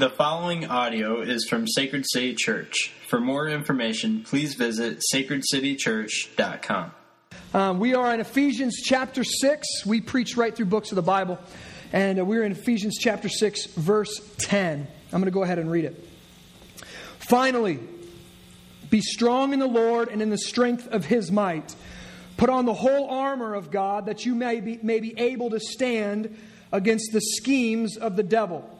The following audio is from Sacred City Church. For more information, please visit sacredcitychurch.com. Um, we are in Ephesians chapter 6. We preach right through books of the Bible. And uh, we're in Ephesians chapter 6, verse 10. I'm going to go ahead and read it. Finally, be strong in the Lord and in the strength of his might. Put on the whole armor of God that you may be, may be able to stand against the schemes of the devil.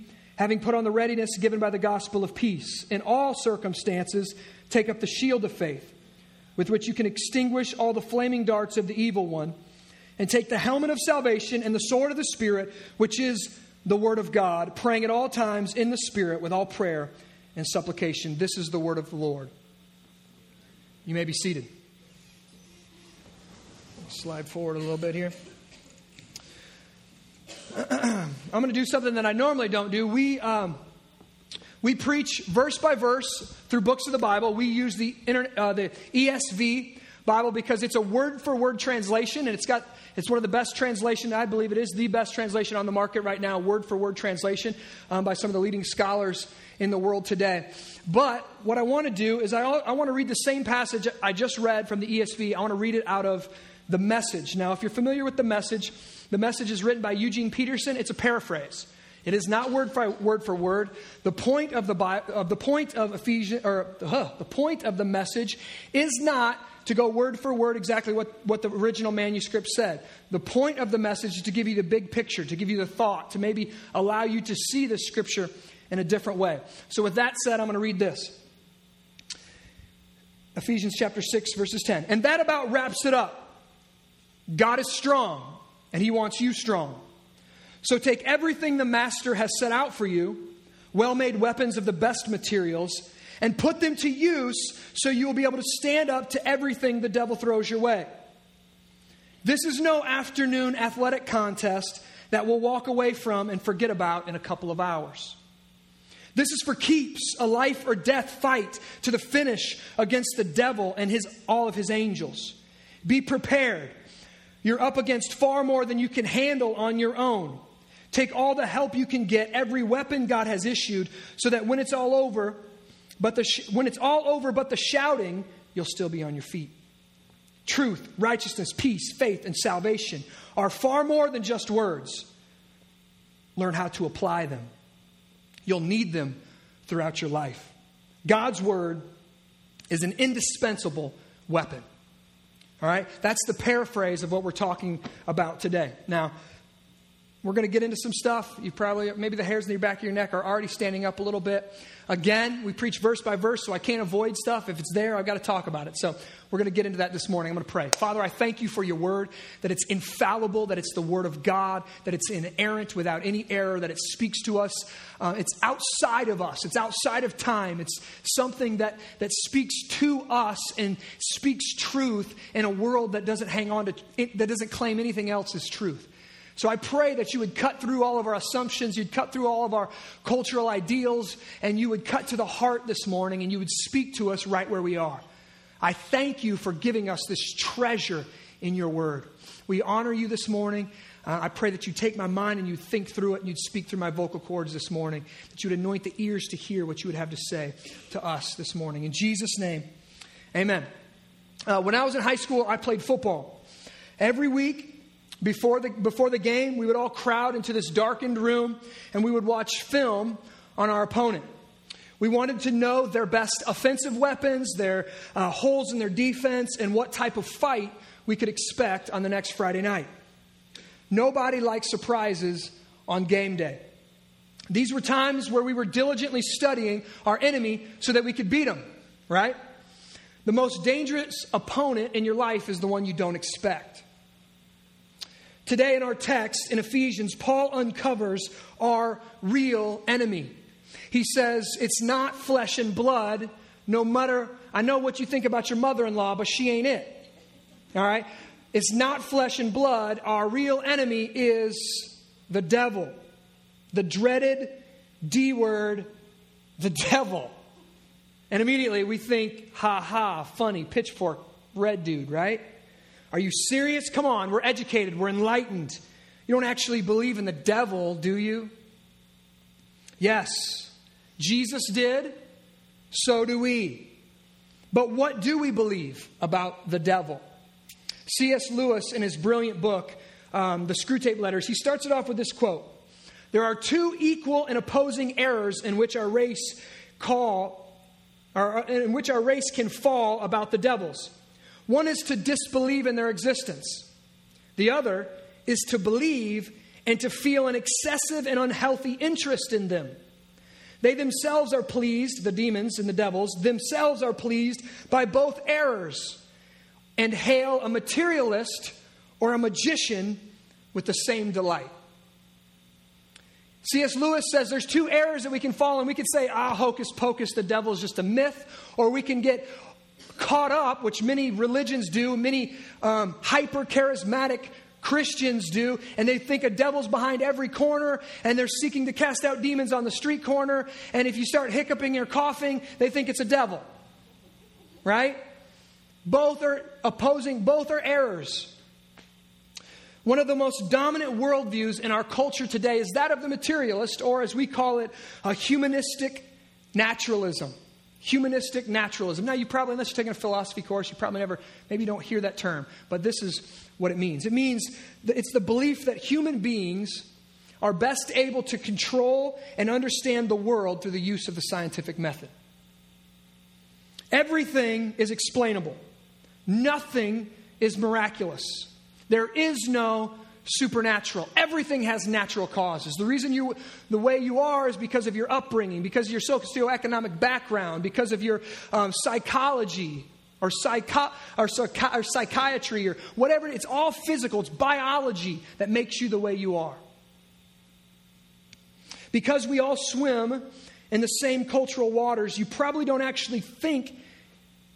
having put on the readiness given by the gospel of peace. In all circumstances, take up the shield of faith, with which you can extinguish all the flaming darts of the evil one, and take the helmet of salvation and the sword of the Spirit, which is the word of God, praying at all times in the Spirit with all prayer and supplication. This is the word of the Lord. You may be seated. Slide forward a little bit here. I'm going to do something that I normally don't do. We, um, we preach verse by verse through books of the Bible. We use the, internet, uh, the ESV Bible because it's a word for word translation, and it's got it's one of the best translation. I believe it is the best translation on the market right now, word for word translation um, by some of the leading scholars in the world today. But what I want to do is I, I want to read the same passage I just read from the ESV. I want to read it out of the message. Now, if you're familiar with the message, the message is written by Eugene Peterson. It's a paraphrase. It is not word for word for word. The point of the of the point of Ephesians or uh, the point of the message is not to go word for word exactly what, what the original manuscript said. The point of the message is to give you the big picture, to give you the thought, to maybe allow you to see the scripture in a different way. So, with that said, I'm going to read this Ephesians chapter 6, verses 10. And that about wraps it up. God is strong, and He wants you strong. So take everything the Master has set out for you, well made weapons of the best materials, and put them to use so you will be able to stand up to everything the devil throws your way. This is no afternoon athletic contest that we'll walk away from and forget about in a couple of hours. This is for keeps, a life or death fight to the finish against the devil and his, all of his angels. Be prepared. You're up against far more than you can handle on your own. Take all the help you can get, every weapon God has issued, so that when it's all over, but the sh- when it's all over but the shouting, you'll still be on your feet. Truth, righteousness, peace, faith, and salvation are far more than just words. Learn how to apply them. You'll need them throughout your life. God's word is an indispensable weapon. All right? That's the paraphrase of what we're talking about today. Now, we're going to get into some stuff. You probably, maybe the hairs in the back of your neck are already standing up a little bit. Again, we preach verse by verse, so I can't avoid stuff. If it's there, I've got to talk about it. So we're going to get into that this morning. I'm going to pray. Father, I thank you for your word, that it's infallible, that it's the word of God, that it's inerrant without any error, that it speaks to us. Uh, it's outside of us, it's outside of time. It's something that, that speaks to us and speaks truth in a world that doesn't hang on to, that doesn't claim anything else as truth. So I pray that you would cut through all of our assumptions, you'd cut through all of our cultural ideals, and you would cut to the heart this morning and you would speak to us right where we are. I thank you for giving us this treasure in your word. We honor you this morning. Uh, I pray that you take my mind and you think through it and you'd speak through my vocal cords this morning, that you would anoint the ears to hear what you would have to say to us this morning. In Jesus' name, amen. Uh, when I was in high school, I played football. Every week, before the, before the game, we would all crowd into this darkened room and we would watch film on our opponent. We wanted to know their best offensive weapons, their uh, holes in their defense, and what type of fight we could expect on the next Friday night. Nobody likes surprises on game day. These were times where we were diligently studying our enemy so that we could beat them, right? The most dangerous opponent in your life is the one you don't expect. Today, in our text in Ephesians, Paul uncovers our real enemy. He says, It's not flesh and blood, no matter, I know what you think about your mother in law, but she ain't it. All right? It's not flesh and blood. Our real enemy is the devil, the dreaded D word, the devil. And immediately we think, ha ha, funny, pitchfork, red dude, right? Are you serious? Come on, we're educated, we're enlightened. You don't actually believe in the devil, do you? Yes, Jesus did, so do we. But what do we believe about the devil? C.S. Lewis, in his brilliant book, um, The Screwtape Letters, he starts it off with this quote There are two equal and opposing errors in which our race call, or in which our race can fall about the devils. One is to disbelieve in their existence, the other is to believe and to feel an excessive and unhealthy interest in them. They themselves are pleased, the demons and the devils, themselves are pleased by both errors and hail a materialist or a magician with the same delight. C.S. Lewis says there's two errors that we can fall in. We can say, ah, hocus pocus, the devil is just a myth, or we can get caught up, which many religions do, many um, hyper charismatic Christians do, and they think a devil's behind every corner, and they're seeking to cast out demons on the street corner. And if you start hiccuping or coughing, they think it's a devil. Right? Both are opposing, both are errors. One of the most dominant worldviews in our culture today is that of the materialist, or as we call it, a humanistic naturalism humanistic naturalism. Now, you probably, unless you're taking a philosophy course, you probably never, maybe don't hear that term, but this is what it means. It means that it's the belief that human beings are best able to control and understand the world through the use of the scientific method. Everything is explainable, nothing is miraculous. There is no supernatural. Everything has natural causes. The reason you, the way you are is because of your upbringing, because of your socioeconomic background, because of your um, psychology or, psycho- or, psychi- or psychiatry or whatever. It's all physical, it's biology that makes you the way you are. Because we all swim in the same cultural waters, you probably don't actually think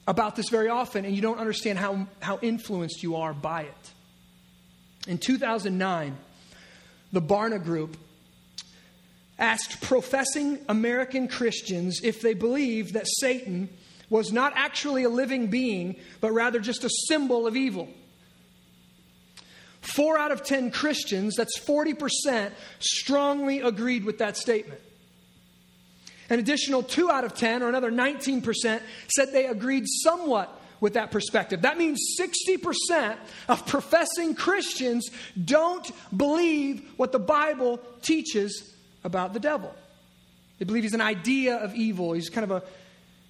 about this very often and you don't understand how, how influenced you are by it. In 2009, the Barna Group asked professing American Christians if they believed that Satan was not actually a living being, but rather just a symbol of evil. Four out of ten Christians, that's 40%, strongly agreed with that statement. An additional two out of 10, or another 19%, said they agreed somewhat with that perspective. That means 60% of professing Christians don't believe what the Bible teaches about the devil. They believe he's an idea of evil. He's kind of an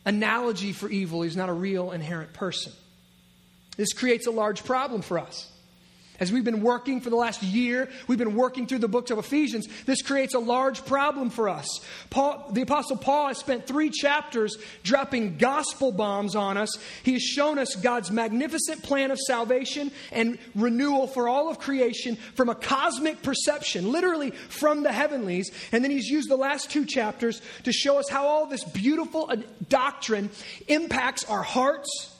analogy for evil. He's not a real inherent person. This creates a large problem for us. As we've been working for the last year, we've been working through the books of Ephesians. This creates a large problem for us. Paul, the Apostle Paul has spent three chapters dropping gospel bombs on us. He has shown us God's magnificent plan of salvation and renewal for all of creation from a cosmic perception, literally from the heavenlies. And then he's used the last two chapters to show us how all this beautiful uh, doctrine impacts our hearts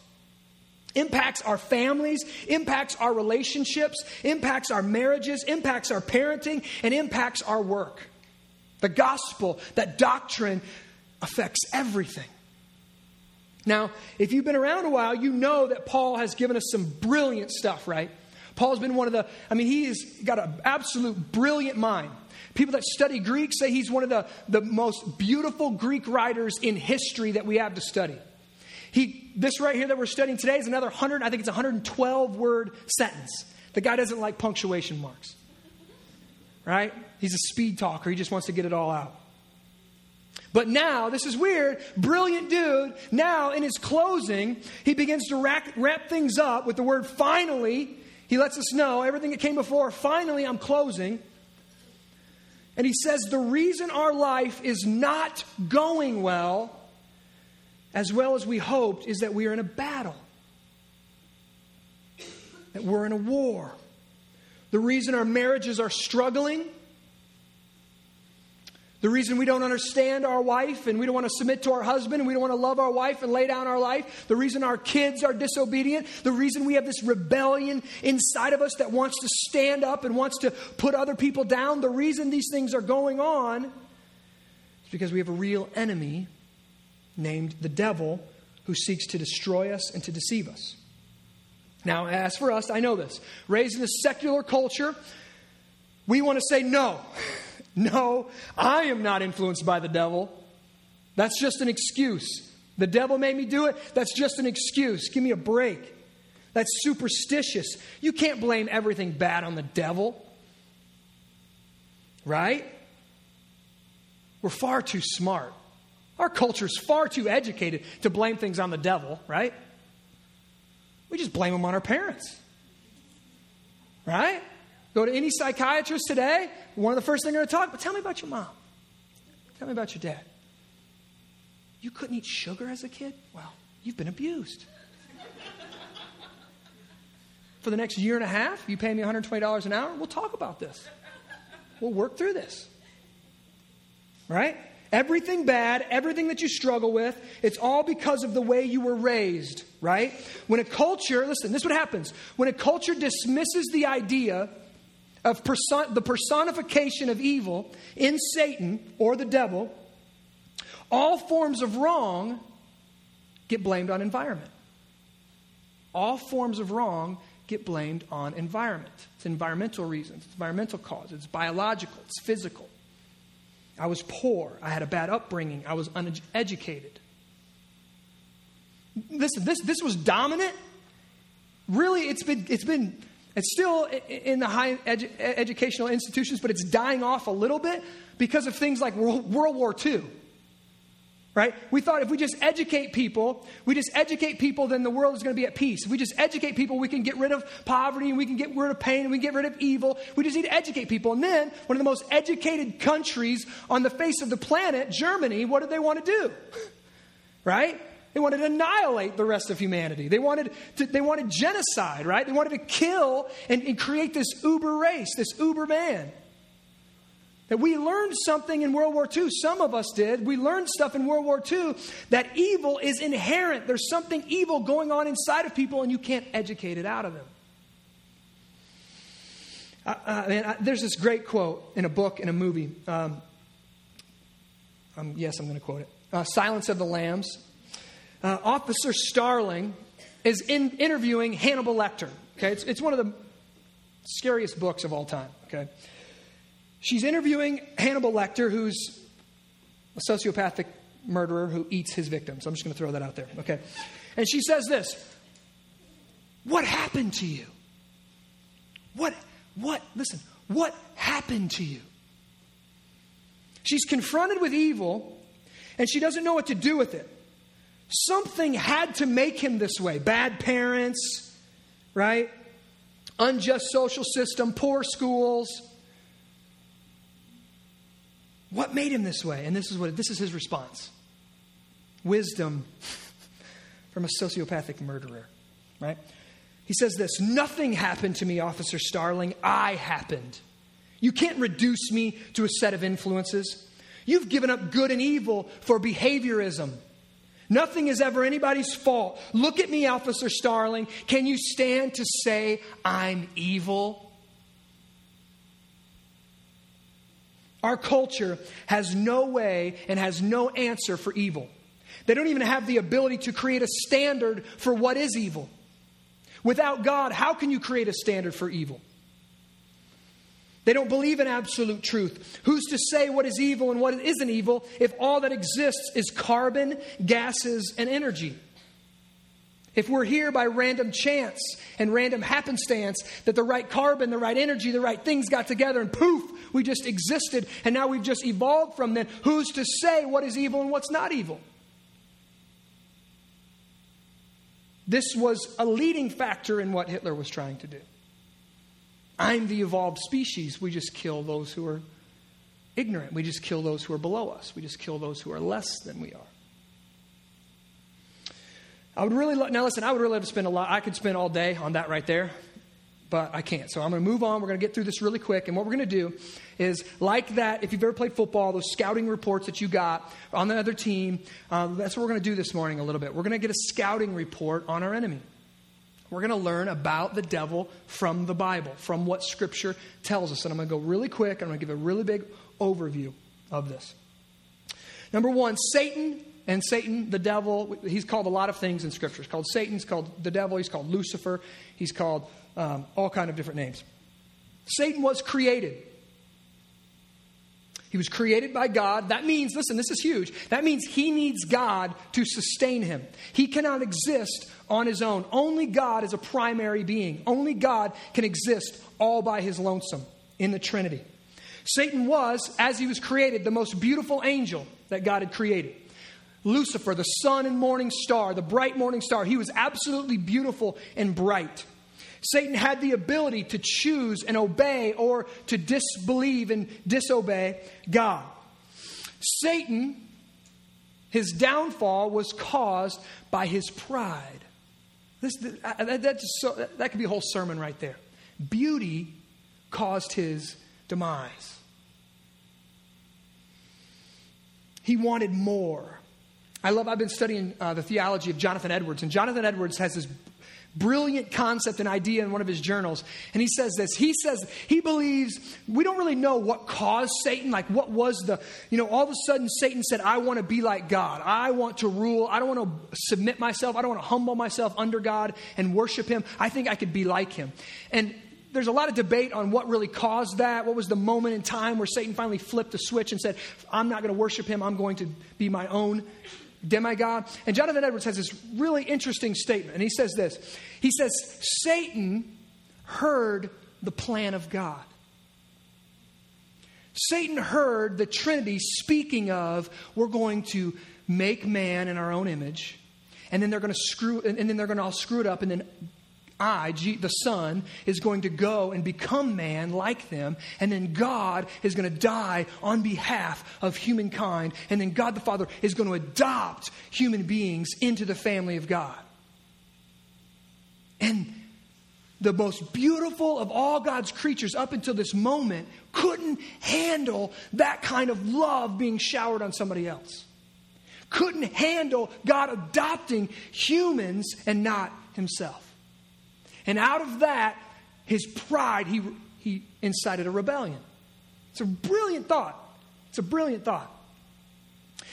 impacts our families, impacts our relationships, impacts our marriages, impacts our parenting, and impacts our work. The gospel, that doctrine, affects everything. Now, if you've been around a while, you know that Paul has given us some brilliant stuff, right? Paul's been one of the, I mean, he has got an absolute brilliant mind. People that study Greek say he's one of the, the most beautiful Greek writers in history that we have to study. He, this right here that we're studying today is another 100, I think it's 112 word sentence. The guy doesn't like punctuation marks. Right? He's a speed talker. He just wants to get it all out. But now, this is weird, brilliant dude. Now, in his closing, he begins to rack, wrap things up with the word finally. He lets us know everything that came before. Finally, I'm closing. And he says, The reason our life is not going well as well as we hoped, is that we are in a battle, that we're in a war. the reason our marriages are struggling, the reason we don't understand our wife and we don't want to submit to our husband and we don't want to love our wife and lay down our life, the reason our kids are disobedient, the reason we have this rebellion inside of us that wants to stand up and wants to put other people down, the reason these things are going on is because we have a real enemy named the devil who seeks to destroy us and to deceive us. Now, as for us, I know this. Raised in a secular culture, we want to say no. No, I am not influenced by the devil. That's just an excuse. The devil made me do it. That's just an excuse. Give me a break. That's superstitious. You can't blame everything bad on the devil. Right? We're far too smart. Our culture's far too educated to blame things on the devil, right? We just blame them on our parents. Right? Go to any psychiatrist today, one of the first things they're going to talk, but tell me about your mom. Tell me about your dad. You couldn't eat sugar as a kid? Well, you've been abused. For the next year and a half, you pay me $120 an hour, we'll talk about this. We'll work through this. Right? Everything bad, everything that you struggle with, it's all because of the way you were raised, right? When a culture, listen, this is what happens. When a culture dismisses the idea of person, the personification of evil in Satan or the devil, all forms of wrong get blamed on environment. All forms of wrong get blamed on environment. It's environmental reasons, it's environmental causes, it's biological, it's physical. I was poor, I had a bad upbringing, I was uneducated. Listen, this, this was dominant. Really, it's been, it's been it's still in the high edu- educational institutions, but it's dying off a little bit because of things like World, World War II. Right? We thought if we just educate people, we just educate people, then the world is going to be at peace. If we just educate people, we can get rid of poverty and we can get rid of pain and we can get rid of evil. We just need to educate people. And then, one of the most educated countries on the face of the planet, Germany, what did they want to do? Right? They wanted to annihilate the rest of humanity. They wanted, to, they wanted genocide, right? They wanted to kill and, and create this uber race, this uber man. That we learned something in World War II, some of us did. We learned stuff in World War II that evil is inherent. There's something evil going on inside of people, and you can't educate it out of them. Man, I, there's this great quote in a book, in a movie. Um, um, yes, I'm going to quote it. Uh, Silence of the Lambs uh, Officer Starling is in, interviewing Hannibal Lecter. Okay, it's, it's one of the scariest books of all time. Okay, she's interviewing Hannibal Lecter, who's a sociopathic murderer who eats his victims. I'm just going to throw that out there. Okay, and she says this: "What happened to you? What? What? Listen. What happened to you?" She's confronted with evil, and she doesn't know what to do with it. Something had to make him this way. Bad parents, right? Unjust social system, poor schools. What made him this way? And this is what this is his response. Wisdom from a sociopathic murderer, right? He says this, nothing happened to me, Officer Starling. I happened. You can't reduce me to a set of influences. You've given up good and evil for behaviorism. Nothing is ever anybody's fault. Look at me, Officer Starling. Can you stand to say I'm evil? Our culture has no way and has no answer for evil. They don't even have the ability to create a standard for what is evil. Without God, how can you create a standard for evil? They don't believe in absolute truth. Who's to say what is evil and what isn't evil if all that exists is carbon, gases, and energy? If we're here by random chance and random happenstance that the right carbon, the right energy, the right things got together and poof, we just existed and now we've just evolved from then, who's to say what is evil and what's not evil? This was a leading factor in what Hitler was trying to do. I'm the evolved species. We just kill those who are ignorant. We just kill those who are below us. We just kill those who are less than we are. I would really lo- now listen. I would really love to spend a lot. I could spend all day on that right there, but I can't. So I'm going to move on. We're going to get through this really quick. And what we're going to do is, like that, if you've ever played football, those scouting reports that you got on the other team, uh, that's what we're going to do this morning a little bit. We're going to get a scouting report on our enemy. We're going to learn about the devil from the Bible, from what Scripture tells us. And I'm going to go really quick. I'm going to give a really big overview of this. Number one, Satan and Satan, the devil, he's called a lot of things in Scripture. He's called Satan, he's called the devil, he's called Lucifer, he's called um, all kind of different names. Satan was created. He was created by God. That means, listen, this is huge. That means he needs God to sustain him. He cannot exist on his own. Only God is a primary being. Only God can exist all by his lonesome in the Trinity. Satan was, as he was created, the most beautiful angel that God had created. Lucifer, the sun and morning star, the bright morning star, he was absolutely beautiful and bright. Satan had the ability to choose and obey or to disbelieve and disobey God. Satan, his downfall was caused by his pride. This, that, that, so, that could be a whole sermon right there. Beauty caused his demise. He wanted more. I love, I've been studying uh, the theology of Jonathan Edwards, and Jonathan Edwards has this brilliant concept and idea in one of his journals. And he says this. He says he believes we don't really know what caused Satan, like what was the, you know, all of a sudden Satan said, I want to be like God. I want to rule. I don't want to submit myself. I don't want to humble myself under God and worship him. I think I could be like him. And there's a lot of debate on what really caused that. What was the moment in time where Satan finally flipped the switch and said, I'm not going to worship him. I'm going to be my own demigod. And Jonathan Edwards has this really interesting statement. And he says this He says, Satan heard the plan of God. Satan heard the Trinity speaking of, we're going to make man in our own image, and then they're going to screw, and then they're going to all screw it up, and then I, the Son, is going to go and become man like them, and then God is going to die on behalf of humankind, and then God the Father is going to adopt human beings into the family of God. And the most beautiful of all God's creatures up until this moment couldn't handle that kind of love being showered on somebody else. Couldn't handle God adopting humans and not himself. And out of that, his pride, he, he incited a rebellion. It's a brilliant thought. It's a brilliant thought.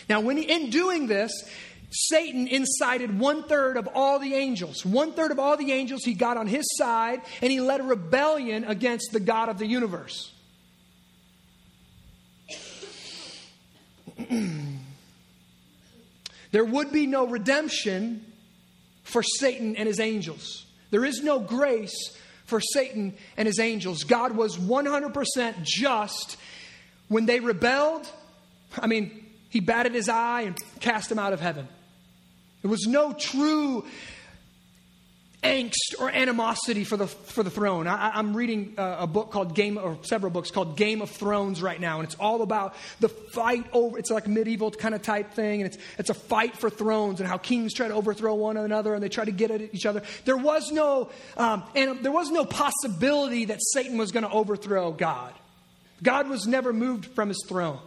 Now, when he, in doing this, Satan incited one third of all the angels. One third of all the angels he got on his side, and he led a rebellion against the God of the universe. there would be no redemption for Satan and his angels. There is no grace for Satan and his angels. God was 100% just when they rebelled. I mean, he batted his eye and cast them out of heaven. There was no true angst or animosity for the, for the throne. I, am reading a, a, book called Game, or several books called Game of Thrones right now, and it's all about the fight over, it's like medieval kind of type thing, and it's, it's a fight for thrones and how kings try to overthrow one another and they try to get at each other. There was no, um, and there was no possibility that Satan was going to overthrow God. God was never moved from his throne.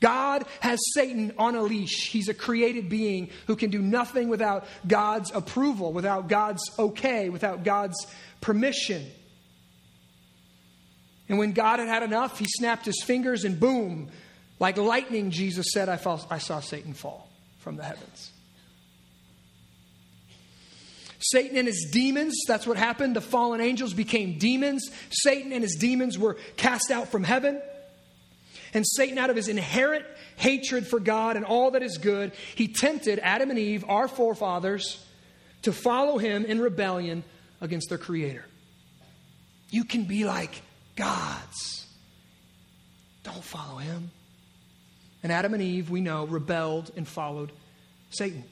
God has Satan on a leash. He's a created being who can do nothing without God's approval, without God's okay, without God's permission. And when God had had enough, he snapped his fingers and boom, like lightning, Jesus said, I, I saw Satan fall from the heavens. Satan and his demons, that's what happened. The fallen angels became demons. Satan and his demons were cast out from heaven. And Satan, out of his inherent hatred for God and all that is good, he tempted Adam and Eve, our forefathers, to follow him in rebellion against their Creator. You can be like gods. Don't follow him. And Adam and Eve, we know, rebelled and followed Satan.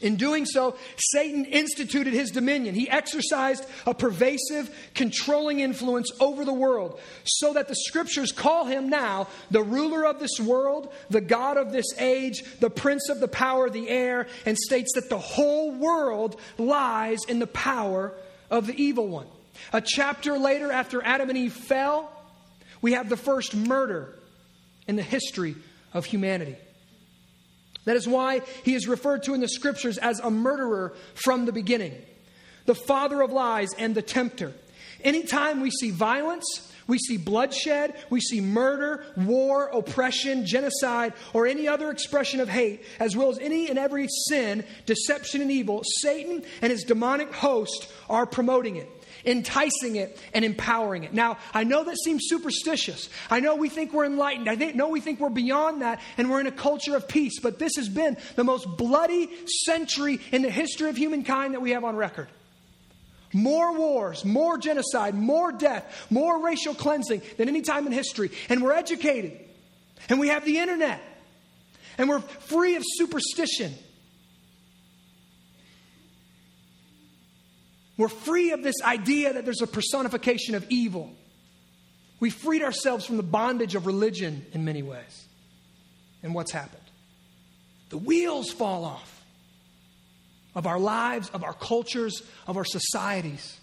In doing so, Satan instituted his dominion. He exercised a pervasive, controlling influence over the world, so that the scriptures call him now the ruler of this world, the God of this age, the prince of the power of the air, and states that the whole world lies in the power of the evil one. A chapter later, after Adam and Eve fell, we have the first murder in the history of humanity. That is why he is referred to in the scriptures as a murderer from the beginning, the father of lies and the tempter. Anytime we see violence, we see bloodshed, we see murder, war, oppression, genocide, or any other expression of hate, as well as any and every sin, deception, and evil, Satan and his demonic host are promoting it enticing it and empowering it. Now, I know that seems superstitious. I know we think we're enlightened. I know we think we're beyond that and we're in a culture of peace, but this has been the most bloody century in the history of humankind that we have on record. More wars, more genocide, more death, more racial cleansing than any time in history. And we're educated. And we have the internet. And we're free of superstition. We're free of this idea that there's a personification of evil. We freed ourselves from the bondage of religion in many ways. And what's happened? The wheels fall off of our lives, of our cultures, of our societies.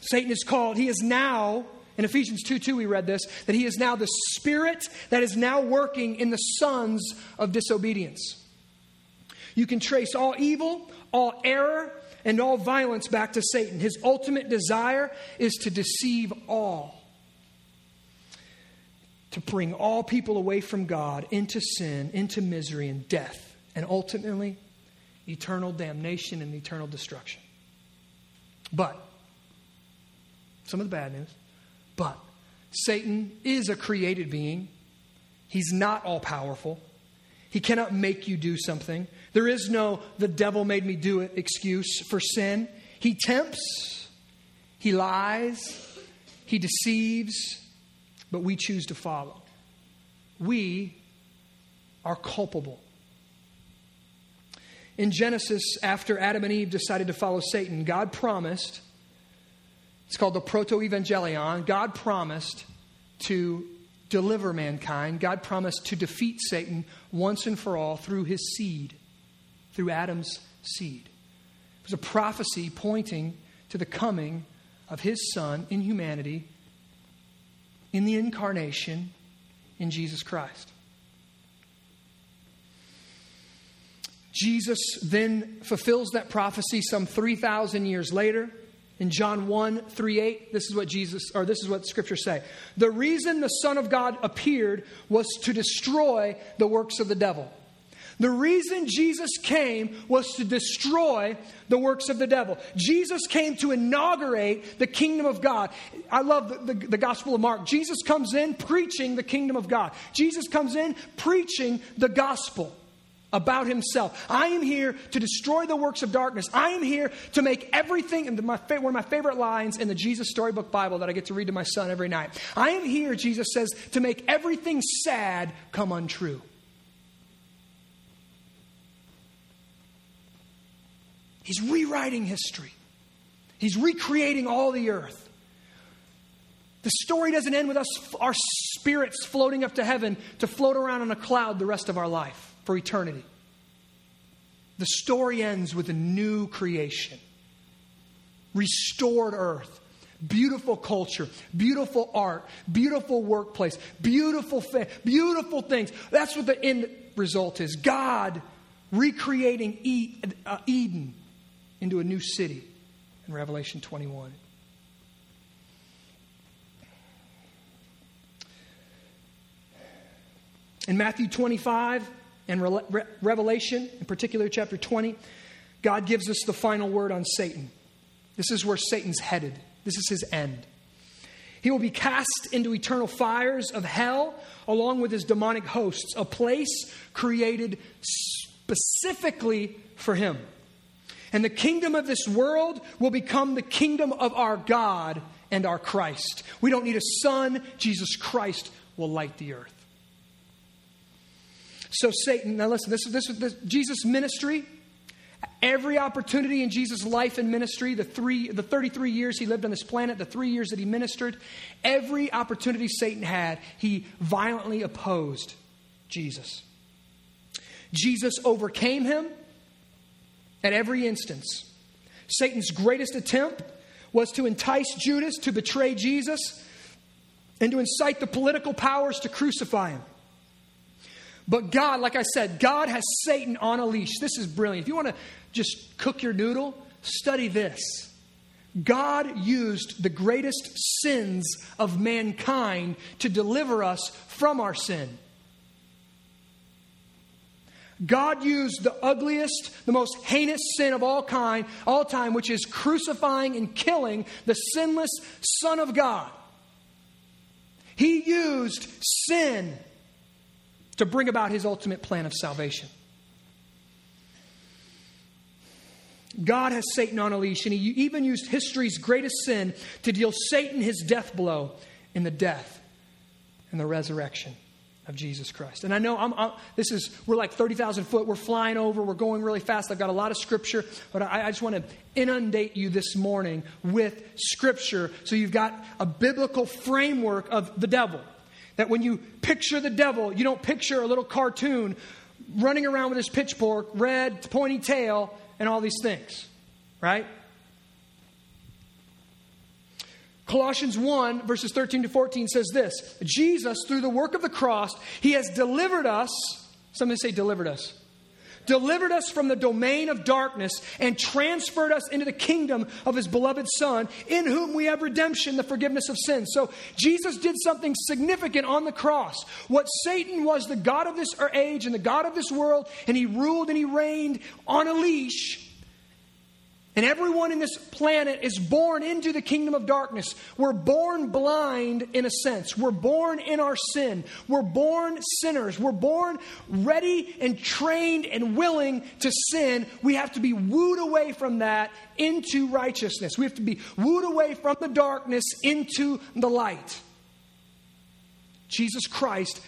Satan is called, he is now, in Ephesians 2 2, we read this, that he is now the spirit that is now working in the sons of disobedience. You can trace all evil, all error, and all violence back to Satan. His ultimate desire is to deceive all, to bring all people away from God into sin, into misery, and death and ultimately eternal damnation and eternal destruction. But, some of the bad news, but Satan is a created being. He's not all powerful. He cannot make you do something. There is no, the devil made me do it excuse for sin. He tempts, he lies, he deceives, but we choose to follow. We are culpable in Genesis, after Adam and Eve decided to follow Satan, God promised, it's called the proto evangelion, God promised to deliver mankind. God promised to defeat Satan once and for all through his seed, through Adam's seed. It was a prophecy pointing to the coming of his son in humanity, in the incarnation, in Jesus Christ. Jesus then fulfills that prophecy some 3,000 years later. In John 1 3 8, this is what Jesus, or this is what scriptures say. The reason the Son of God appeared was to destroy the works of the devil. The reason Jesus came was to destroy the works of the devil. Jesus came to inaugurate the kingdom of God. I love the, the, the, Gospel of Mark. Jesus comes in preaching the kingdom of God. Jesus comes in preaching the gospel about himself. I am here to destroy the works of darkness. I am here to make everything, and my, one of my favorite lines in the Jesus Storybook Bible that I get to read to my son every night. I am here, Jesus says, to make everything sad come untrue. He's rewriting history. He's recreating all the earth. The story doesn't end with us, our spirits floating up to heaven to float around on a cloud the rest of our life for eternity. The story ends with a new creation, restored earth, beautiful culture, beautiful art, beautiful workplace, beautiful fa- beautiful things. That's what the end result is. God recreating uh, Eden into a new city in Revelation 21. In Matthew 25, and Re- Revelation, in particular chapter 20, God gives us the final word on Satan. This is where Satan's headed, this is his end. He will be cast into eternal fires of hell along with his demonic hosts, a place created specifically for him. And the kingdom of this world will become the kingdom of our God and our Christ. We don't need a sun, Jesus Christ will light the earth. So Satan, now listen, this is this, this Jesus' ministry. Every opportunity in Jesus' life and ministry, the three, the 33 years he lived on this planet, the three years that he ministered, every opportunity Satan had, he violently opposed Jesus. Jesus overcame him at every instance. Satan's greatest attempt was to entice Judas to betray Jesus and to incite the political powers to crucify him. But God, like I said, God has Satan on a leash. This is brilliant. If you want to just cook your noodle, study this. God used the greatest sins of mankind to deliver us from our sin. God used the ugliest, the most heinous sin of all kind, all time, which is crucifying and killing the sinless Son of God. He used sin to bring about his ultimate plan of salvation. God has Satan on a leash, and he even used history's greatest sin to deal Satan his death blow in the death and the resurrection of Jesus Christ. And I know I'm, I'm, this is, we're like 30,000 foot, we're flying over, we're going really fast. I've got a lot of scripture, but I, I just want to inundate you this morning with scripture so you've got a biblical framework of the devil. That when you picture the devil, you don't picture a little cartoon running around with his pitchfork, red, pointy tail, and all these things, right? Colossians 1, verses 13 to 14 says this Jesus, through the work of the cross, he has delivered us. Somebody say, delivered us. Delivered us from the domain of darkness and transferred us into the kingdom of his beloved Son, in whom we have redemption, the forgiveness of sins. So Jesus did something significant on the cross. What Satan was the God of this er, age and the God of this world, and he ruled and he reigned on a leash. And everyone in this planet is born into the kingdom of darkness. We're born blind in a sense. We're born in our sin. We're born sinners. We're born ready and trained and willing to sin. We have to be wooed away from that into righteousness. We have to be wooed away from the darkness into the light. Jesus Christ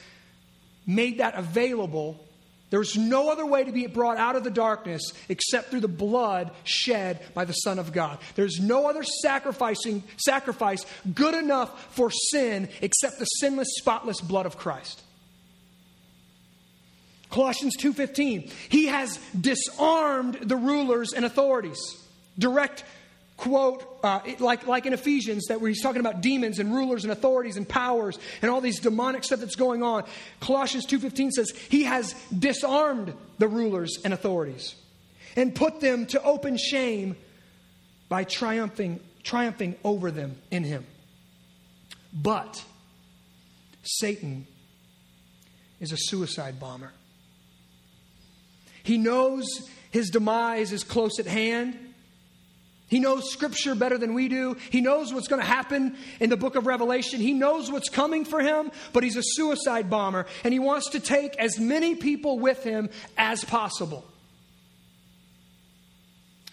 made that available there's no other way to be brought out of the darkness except through the blood shed by the Son of God. There's no other sacrificing sacrifice good enough for sin except the sinless, spotless blood of Christ. Colossians 2:15. He has disarmed the rulers and authorities. Direct quote, uh, like, like in Ephesians, that where he's talking about demons and rulers and authorities and powers and all these demonic stuff that's going on. Colossians 2.15 says, he has disarmed the rulers and authorities and put them to open shame by triumphing, triumphing over them in him. But Satan is a suicide bomber. He knows his demise is close at hand. He knows Scripture better than we do. He knows what's going to happen in the book of Revelation. He knows what's coming for him, but he's a suicide bomber, and he wants to take as many people with him as possible.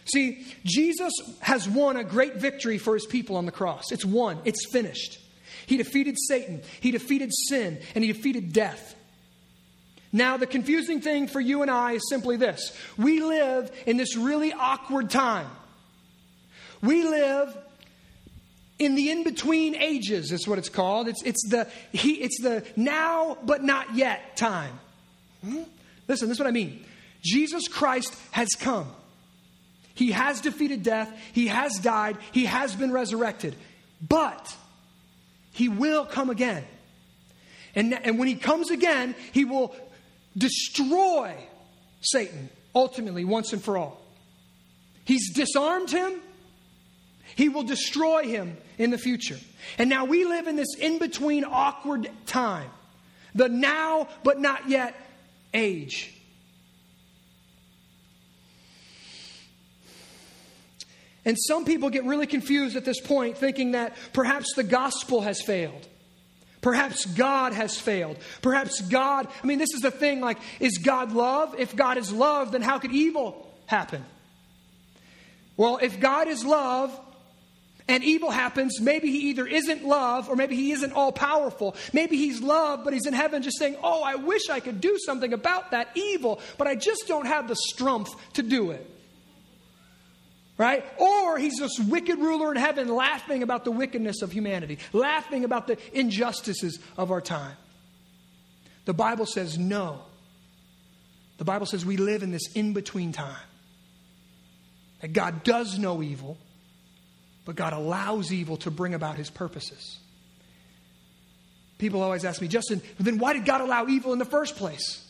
See, Jesus has won a great victory for his people on the cross. It's won, it's finished. He defeated Satan, he defeated sin, and he defeated death. Now, the confusing thing for you and I is simply this we live in this really awkward time. We live in the in between ages, is what it's called. It's, it's, the, he, it's the now but not yet time. Hmm? Listen, this is what I mean. Jesus Christ has come. He has defeated death. He has died. He has been resurrected. But he will come again. And, and when he comes again, he will destroy Satan ultimately, once and for all. He's disarmed him. He will destroy him in the future. And now we live in this in between awkward time the now but not yet age. And some people get really confused at this point, thinking that perhaps the gospel has failed. Perhaps God has failed. Perhaps God, I mean, this is the thing like, is God love? If God is love, then how could evil happen? Well, if God is love, and evil happens, maybe he either isn't love or maybe he isn't all powerful. Maybe he's love, but he's in heaven just saying, Oh, I wish I could do something about that evil, but I just don't have the strength to do it. Right? Or he's this wicked ruler in heaven laughing about the wickedness of humanity, laughing about the injustices of our time. The Bible says no. The Bible says we live in this in between time. that God does know evil, but God allows evil to bring about his purposes. People always ask me, Justin, then why did God allow evil in the first place?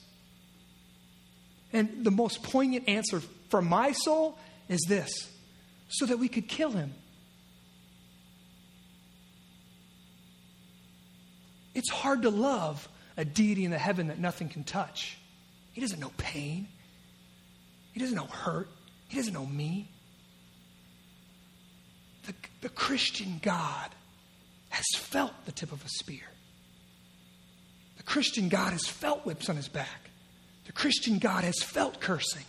And the most poignant answer for my soul is this so that we could kill him. It's hard to love a deity in the heaven that nothing can touch. He doesn't know pain, he doesn't know hurt, he doesn't know me. The, the Christian God has felt the tip of a spear. The Christian God has felt whips on his back. The Christian God has felt cursing.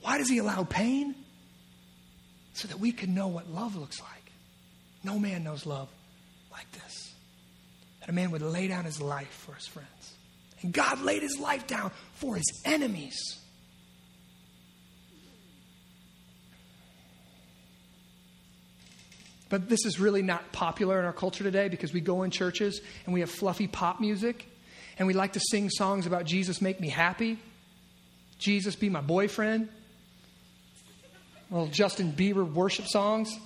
Why does he allow pain? So that we can know what love looks like. No man knows love like this. That a man would lay down his life for his friends. And God laid his life down for his enemies. But this is really not popular in our culture today because we go in churches and we have fluffy pop music and we like to sing songs about Jesus make me happy, Jesus be my boyfriend, little Justin Bieber worship songs.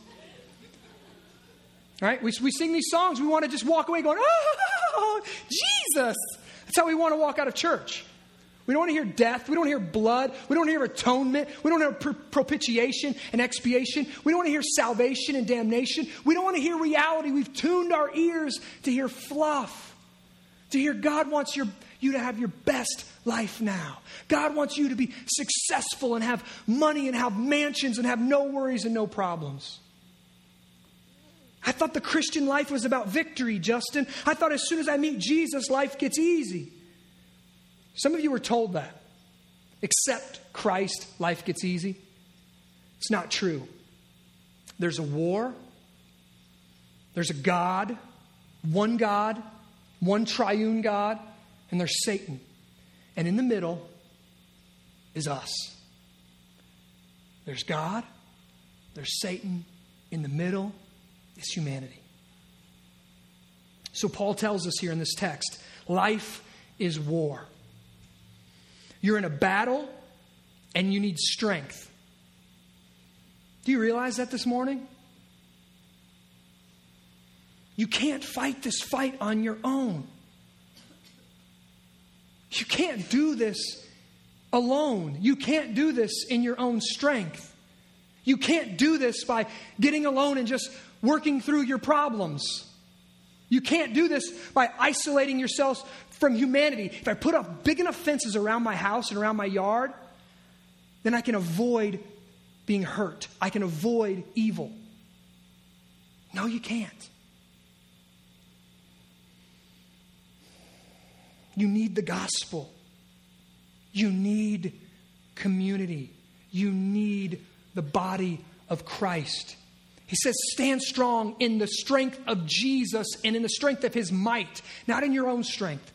Right? We, we sing these songs, we want to just walk away going, oh, Jesus. That's how we want to walk out of church. We don't want to hear death. We don't hear blood. We don't hear atonement. We don't hear propitiation and expiation. We don't want to hear salvation and damnation. We don't want to hear reality. We've tuned our ears to hear fluff, to hear God wants your, you to have your best life now. God wants you to be successful and have money and have mansions and have no worries and no problems. I thought the Christian life was about victory, Justin. I thought as soon as I meet Jesus, life gets easy. Some of you were told that. Except Christ, life gets easy. It's not true. There's a war, there's a God, one God, one triune God, and there's Satan. And in the middle is us. There's God, there's Satan, in the middle is humanity. So Paul tells us here in this text life is war. You're in a battle and you need strength. Do you realize that this morning? You can't fight this fight on your own. You can't do this alone. You can't do this in your own strength. You can't do this by getting alone and just working through your problems. You can't do this by isolating yourselves from humanity. If I put up big enough fences around my house and around my yard, then I can avoid being hurt. I can avoid evil. No, you can't. You need the gospel. You need community. You need the body of Christ. He says, stand strong in the strength of Jesus and in the strength of his might, not in your own strength.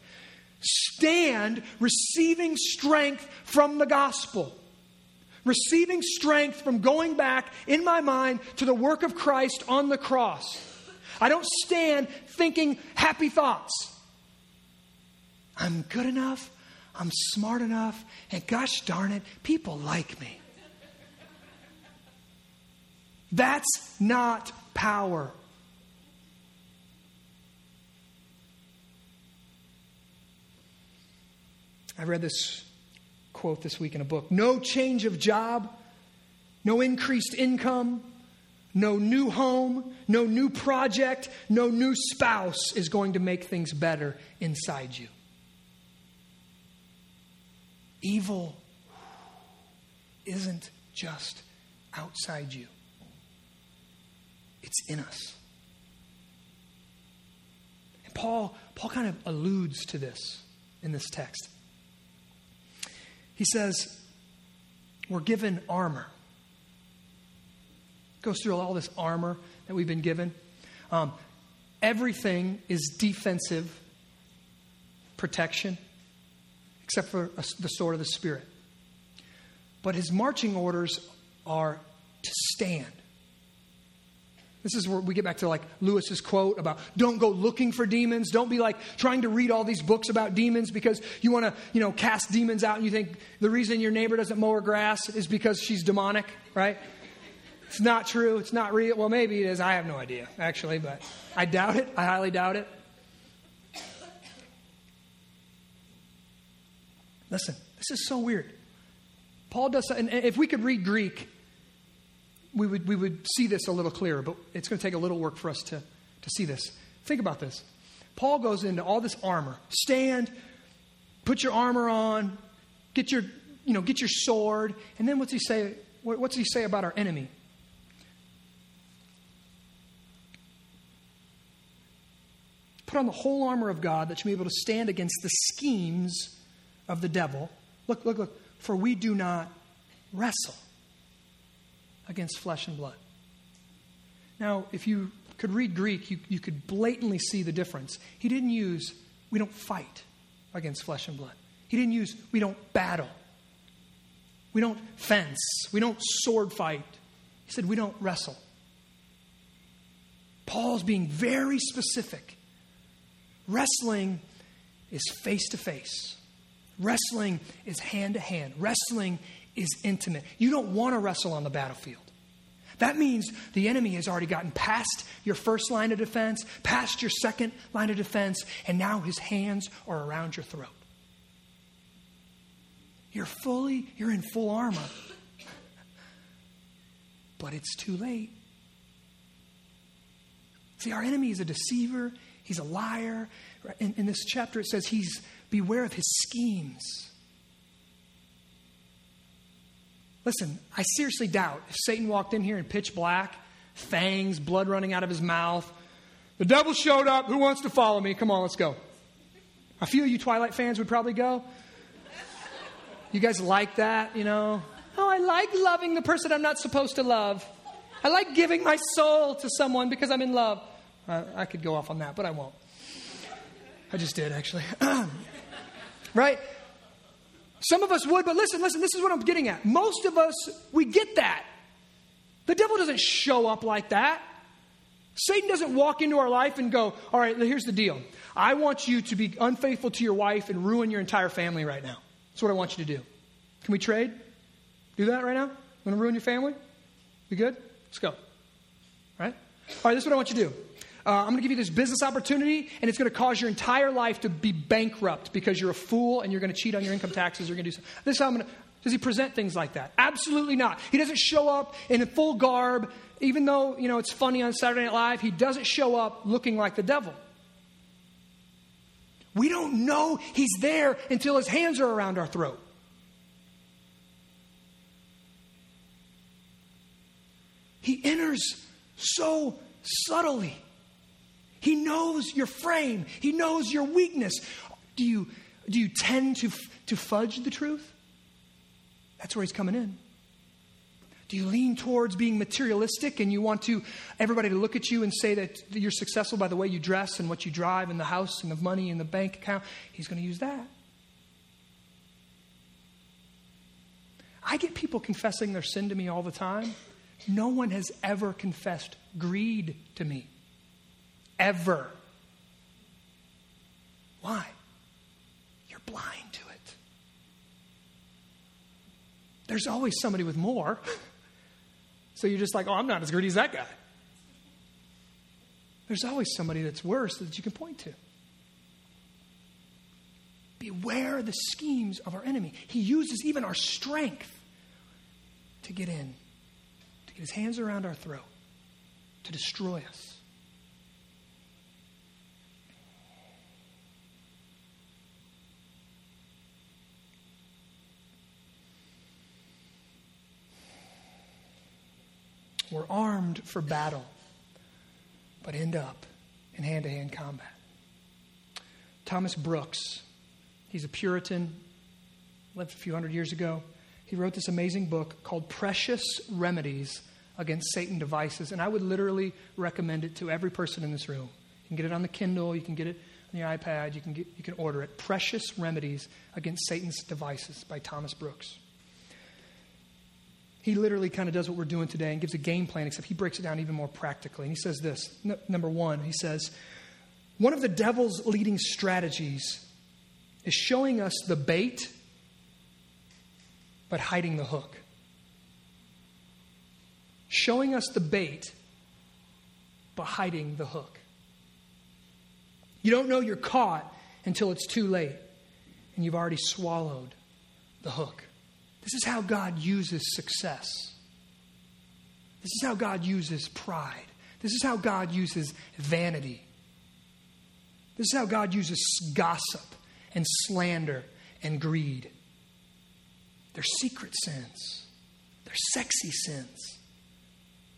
Stand receiving strength from the gospel, receiving strength from going back in my mind to the work of Christ on the cross. I don't stand thinking happy thoughts. I'm good enough, I'm smart enough, and gosh darn it, people like me. That's not power. I read this quote this week in a book No change of job, no increased income, no new home, no new project, no new spouse is going to make things better inside you. Evil isn't just outside you. It's in us. And Paul, Paul kind of alludes to this in this text. He says, We're given armor. Goes through all this armor that we've been given. Um, everything is defensive protection, except for the sword of the Spirit. But his marching orders are to stand This is where we get back to like Lewis's quote about don't go looking for demons. Don't be like trying to read all these books about demons because you want to, you know, cast demons out and you think the reason your neighbor doesn't mow her grass is because she's demonic, right? It's not true. It's not real. Well, maybe it is. I have no idea, actually, but I doubt it. I highly doubt it. Listen, this is so weird. Paul does, and if we could read Greek, we would, we would see this a little clearer, but it's going to take a little work for us to, to see this. Think about this. Paul goes into all this armor. Stand, put your armor on, get your, you know, get your sword, and then what's he say? What's he say about our enemy? Put on the whole armor of God that you may be able to stand against the schemes of the devil. Look, look, look. For we do not wrestle against flesh and blood. Now, if you could read Greek, you, you could blatantly see the difference. He didn't use, we don't fight against flesh and blood. He didn't use, we don't battle. We don't fence. We don't sword fight. He said, we don't wrestle. Paul's being very specific. Wrestling is face to face. Wrestling is hand to hand. Wrestling is intimate. You don't want to wrestle on the battlefield. That means the enemy has already gotten past your first line of defense, past your second line of defense, and now his hands are around your throat. You're fully, you're in full armor. But it's too late. See, our enemy is a deceiver, he's a liar. In, in this chapter, it says he's beware of his schemes. Listen, I seriously doubt if Satan walked in here in pitch black, fangs, blood running out of his mouth, the devil showed up. Who wants to follow me? Come on, let's go. A few of you Twilight fans would probably go. You guys like that, you know? Oh, I like loving the person I'm not supposed to love. I like giving my soul to someone because I'm in love. Uh, I could go off on that, but I won't. I just did, actually. right? Some of us would, but listen, listen, this is what I'm getting at. Most of us, we get that. The devil doesn't show up like that. Satan doesn't walk into our life and go, All right, here's the deal. I want you to be unfaithful to your wife and ruin your entire family right now. That's what I want you to do. Can we trade? Do that right now? Want to ruin your family? We good? Let's go. All right? All right, this is what I want you to do. Uh, I'm going to give you this business opportunity, and it's going to cause your entire life to be bankrupt because you're a fool and you're going to cheat on your income taxes. You're going to do something. This is how I'm going to. Does he present things like that? Absolutely not. He doesn't show up in full garb, even though you know it's funny on Saturday Night Live. He doesn't show up looking like the devil. We don't know he's there until his hands are around our throat. He enters so subtly. He knows your frame, He knows your weakness. Do you, do you tend to, to fudge the truth? That's where He's coming in. Do you lean towards being materialistic and you want to everybody to look at you and say that you're successful by the way you dress and what you drive and the house and the money and the bank account? He's going to use that. I get people confessing their sin to me all the time. No one has ever confessed greed to me. Ever. Why? You're blind to it. There's always somebody with more. So you're just like, oh, I'm not as greedy as that guy. There's always somebody that's worse that you can point to. Beware the schemes of our enemy. He uses even our strength to get in, to get his hands around our throat, to destroy us. We're armed for battle, but end up in hand to hand combat. Thomas Brooks, he's a Puritan, lived a few hundred years ago. He wrote this amazing book called Precious Remedies Against Satan Devices, and I would literally recommend it to every person in this room. You can get it on the Kindle, you can get it on your iPad, you can, get, you can order it. Precious Remedies Against Satan's Devices by Thomas Brooks. He literally kind of does what we're doing today and gives a game plan, except he breaks it down even more practically. And he says this N- number one, he says, one of the devil's leading strategies is showing us the bait, but hiding the hook. Showing us the bait, but hiding the hook. You don't know you're caught until it's too late and you've already swallowed the hook. This is how God uses success. This is how God uses pride. This is how God uses vanity. This is how God uses gossip and slander and greed. They're secret sins, they're sexy sins,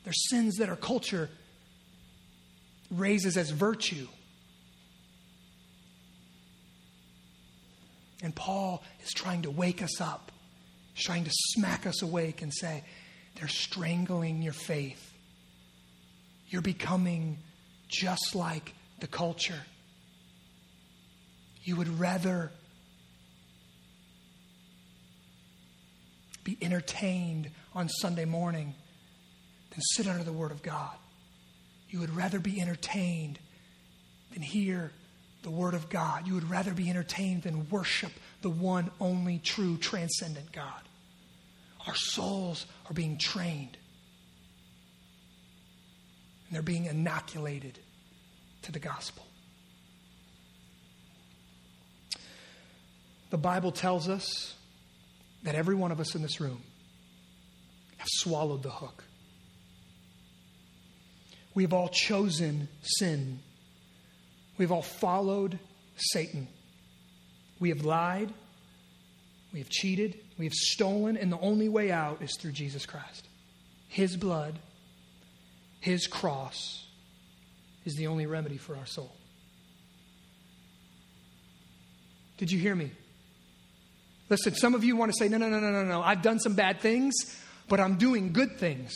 they're sins that our culture raises as virtue. And Paul is trying to wake us up. He's trying to smack us awake and say, they're strangling your faith. You're becoming just like the culture. You would rather be entertained on Sunday morning than sit under the Word of God. You would rather be entertained than hear the Word of God. You would rather be entertained than worship the one, only true, transcendent God. Our souls are being trained, and they're being inoculated to the gospel. The Bible tells us that every one of us in this room have swallowed the hook. We've all chosen sin We've all followed Satan. We have lied. We have cheated. We have stolen. And the only way out is through Jesus Christ. His blood, His cross is the only remedy for our soul. Did you hear me? Listen, some of you want to say, no, no, no, no, no, no. I've done some bad things, but I'm doing good things.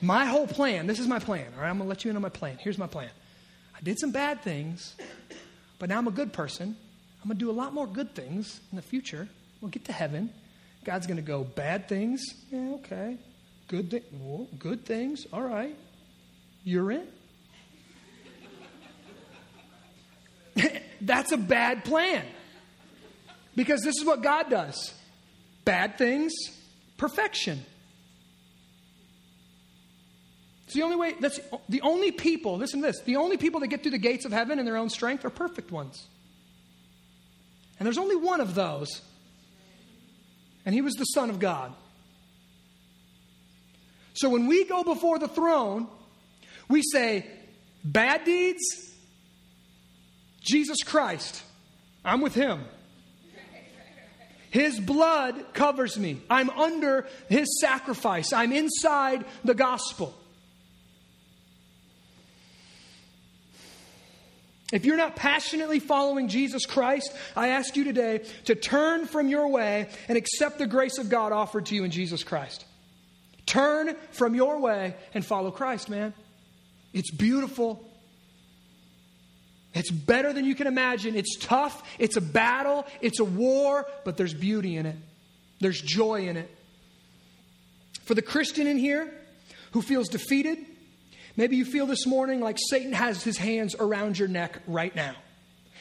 My whole plan, this is my plan, all right? I'm going to let you in on my plan. Here's my plan. I did some bad things, but now I'm a good person. I'm going to do a lot more good things in the future. We'll get to heaven. God's going to go, bad things? Yeah, okay. Good, thi- well, good things? All right. You're in? That's a bad plan. Because this is what God does bad things, perfection. It's the only way, that's the only people, listen to this, the only people that get through the gates of heaven in their own strength are perfect ones. And there's only one of those. And he was the Son of God. So when we go before the throne, we say, bad deeds, Jesus Christ. I'm with him. His blood covers me. I'm under his sacrifice. I'm inside the gospel. If you're not passionately following Jesus Christ, I ask you today to turn from your way and accept the grace of God offered to you in Jesus Christ. Turn from your way and follow Christ, man. It's beautiful. It's better than you can imagine. It's tough. It's a battle. It's a war, but there's beauty in it. There's joy in it. For the Christian in here who feels defeated, Maybe you feel this morning like Satan has his hands around your neck right now.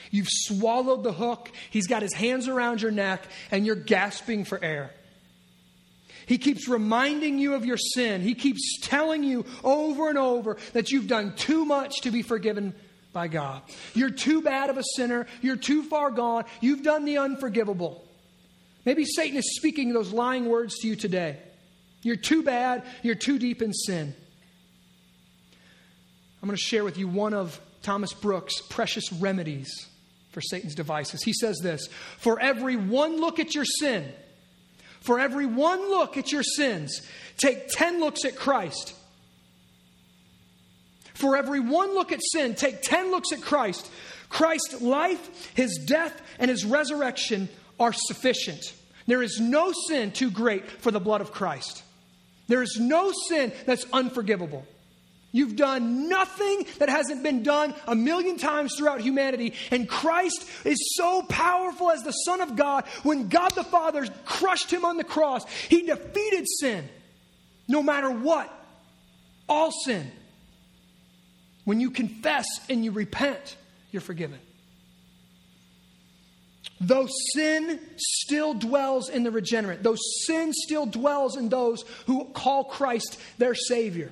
You've swallowed the hook, he's got his hands around your neck, and you're gasping for air. He keeps reminding you of your sin. He keeps telling you over and over that you've done too much to be forgiven by God. You're too bad of a sinner. You're too far gone. You've done the unforgivable. Maybe Satan is speaking those lying words to you today. You're too bad. You're too deep in sin. I'm going to share with you one of Thomas Brooks' precious remedies for Satan's devices. He says this For every one look at your sin, for every one look at your sins, take 10 looks at Christ. For every one look at sin, take 10 looks at Christ. Christ's life, his death, and his resurrection are sufficient. There is no sin too great for the blood of Christ. There is no sin that's unforgivable. You've done nothing that hasn't been done a million times throughout humanity. And Christ is so powerful as the Son of God. When God the Father crushed him on the cross, he defeated sin no matter what. All sin. When you confess and you repent, you're forgiven. Though sin still dwells in the regenerate, though sin still dwells in those who call Christ their Savior,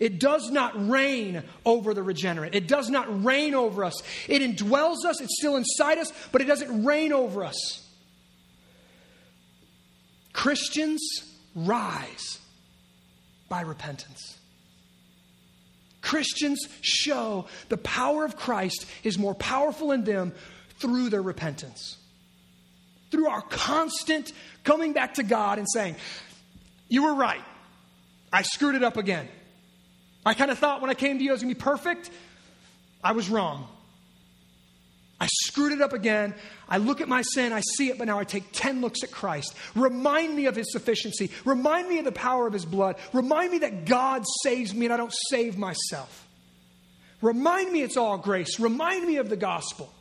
it does not reign over the regenerate. It does not reign over us. It indwells us, it's still inside us, but it doesn't reign over us. Christians rise by repentance. Christians show the power of Christ is more powerful in them through their repentance. Through our constant coming back to God and saying, You were right. I screwed it up again. I kind of thought when I came to you I was going to be perfect. I was wrong. I screwed it up again. I look at my sin, I see it, but now I take 10 looks at Christ. Remind me of his sufficiency. Remind me of the power of his blood. Remind me that God saves me and I don't save myself. Remind me it's all grace. Remind me of the gospel.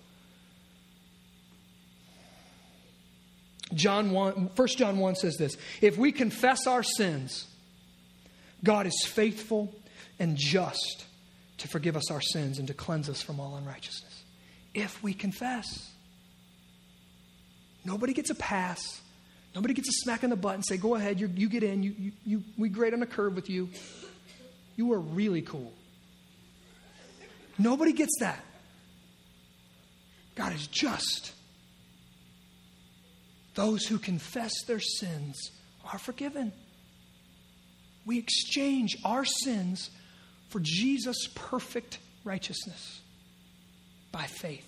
John 1, 1 John 1 says this If we confess our sins, God is faithful and just to forgive us our sins and to cleanse us from all unrighteousness. If we confess, nobody gets a pass. Nobody gets a smack on the butt and say, Go ahead, you get in. You, you, you, we grade on a curve with you. You are really cool. Nobody gets that. God is just. Those who confess their sins are forgiven. We exchange our sins for Jesus' perfect righteousness by faith.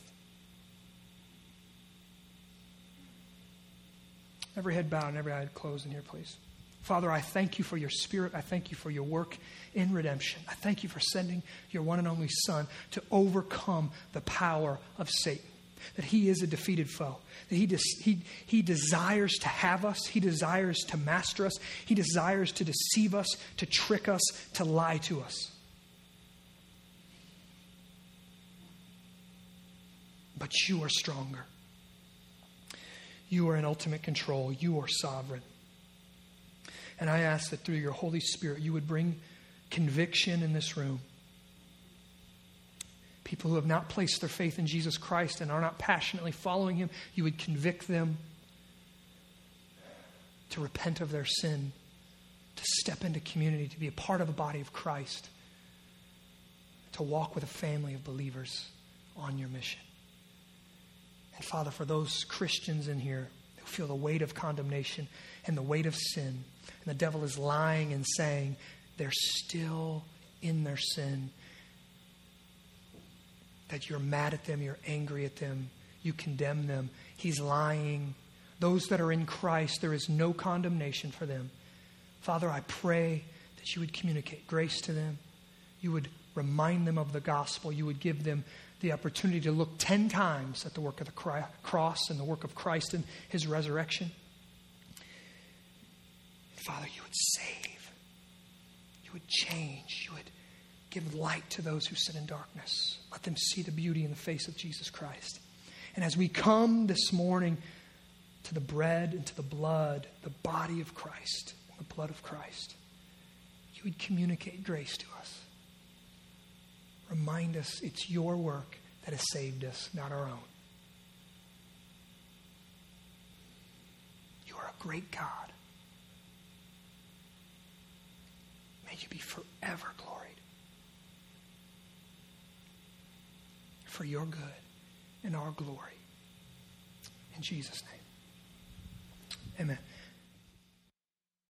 Every head bowed and every eye closed in here, please. Father, I thank you for your spirit. I thank you for your work in redemption. I thank you for sending your one and only Son to overcome the power of Satan that he is a defeated foe, that he, des- he, he desires to have us, he desires to master us, he desires to deceive us, to trick us, to lie to us. But you are stronger. You are in ultimate control. You are sovereign. And I ask that through your Holy Spirit, you would bring conviction in this room people who have not placed their faith in Jesus Christ and are not passionately following him, you would convict them to repent of their sin, to step into community, to be a part of a body of Christ, to walk with a family of believers on your mission. And Father, for those Christians in here who feel the weight of condemnation and the weight of sin, and the devil is lying and saying they're still in their sin that you're mad at them, you're angry at them, you condemn them. He's lying. Those that are in Christ, there is no condemnation for them. Father, I pray that you would communicate grace to them. You would remind them of the gospel. You would give them the opportunity to look 10 times at the work of the cross and the work of Christ and his resurrection. Father, you would save. You would change. You would Give light to those who sit in darkness. Let them see the beauty in the face of Jesus Christ. And as we come this morning to the bread and to the blood, the body of Christ, and the blood of Christ, you would communicate grace to us. Remind us it's your work that has saved us, not our own. You are a great God. May you be forever glorified. for your good and our glory. In Jesus' name. Amen.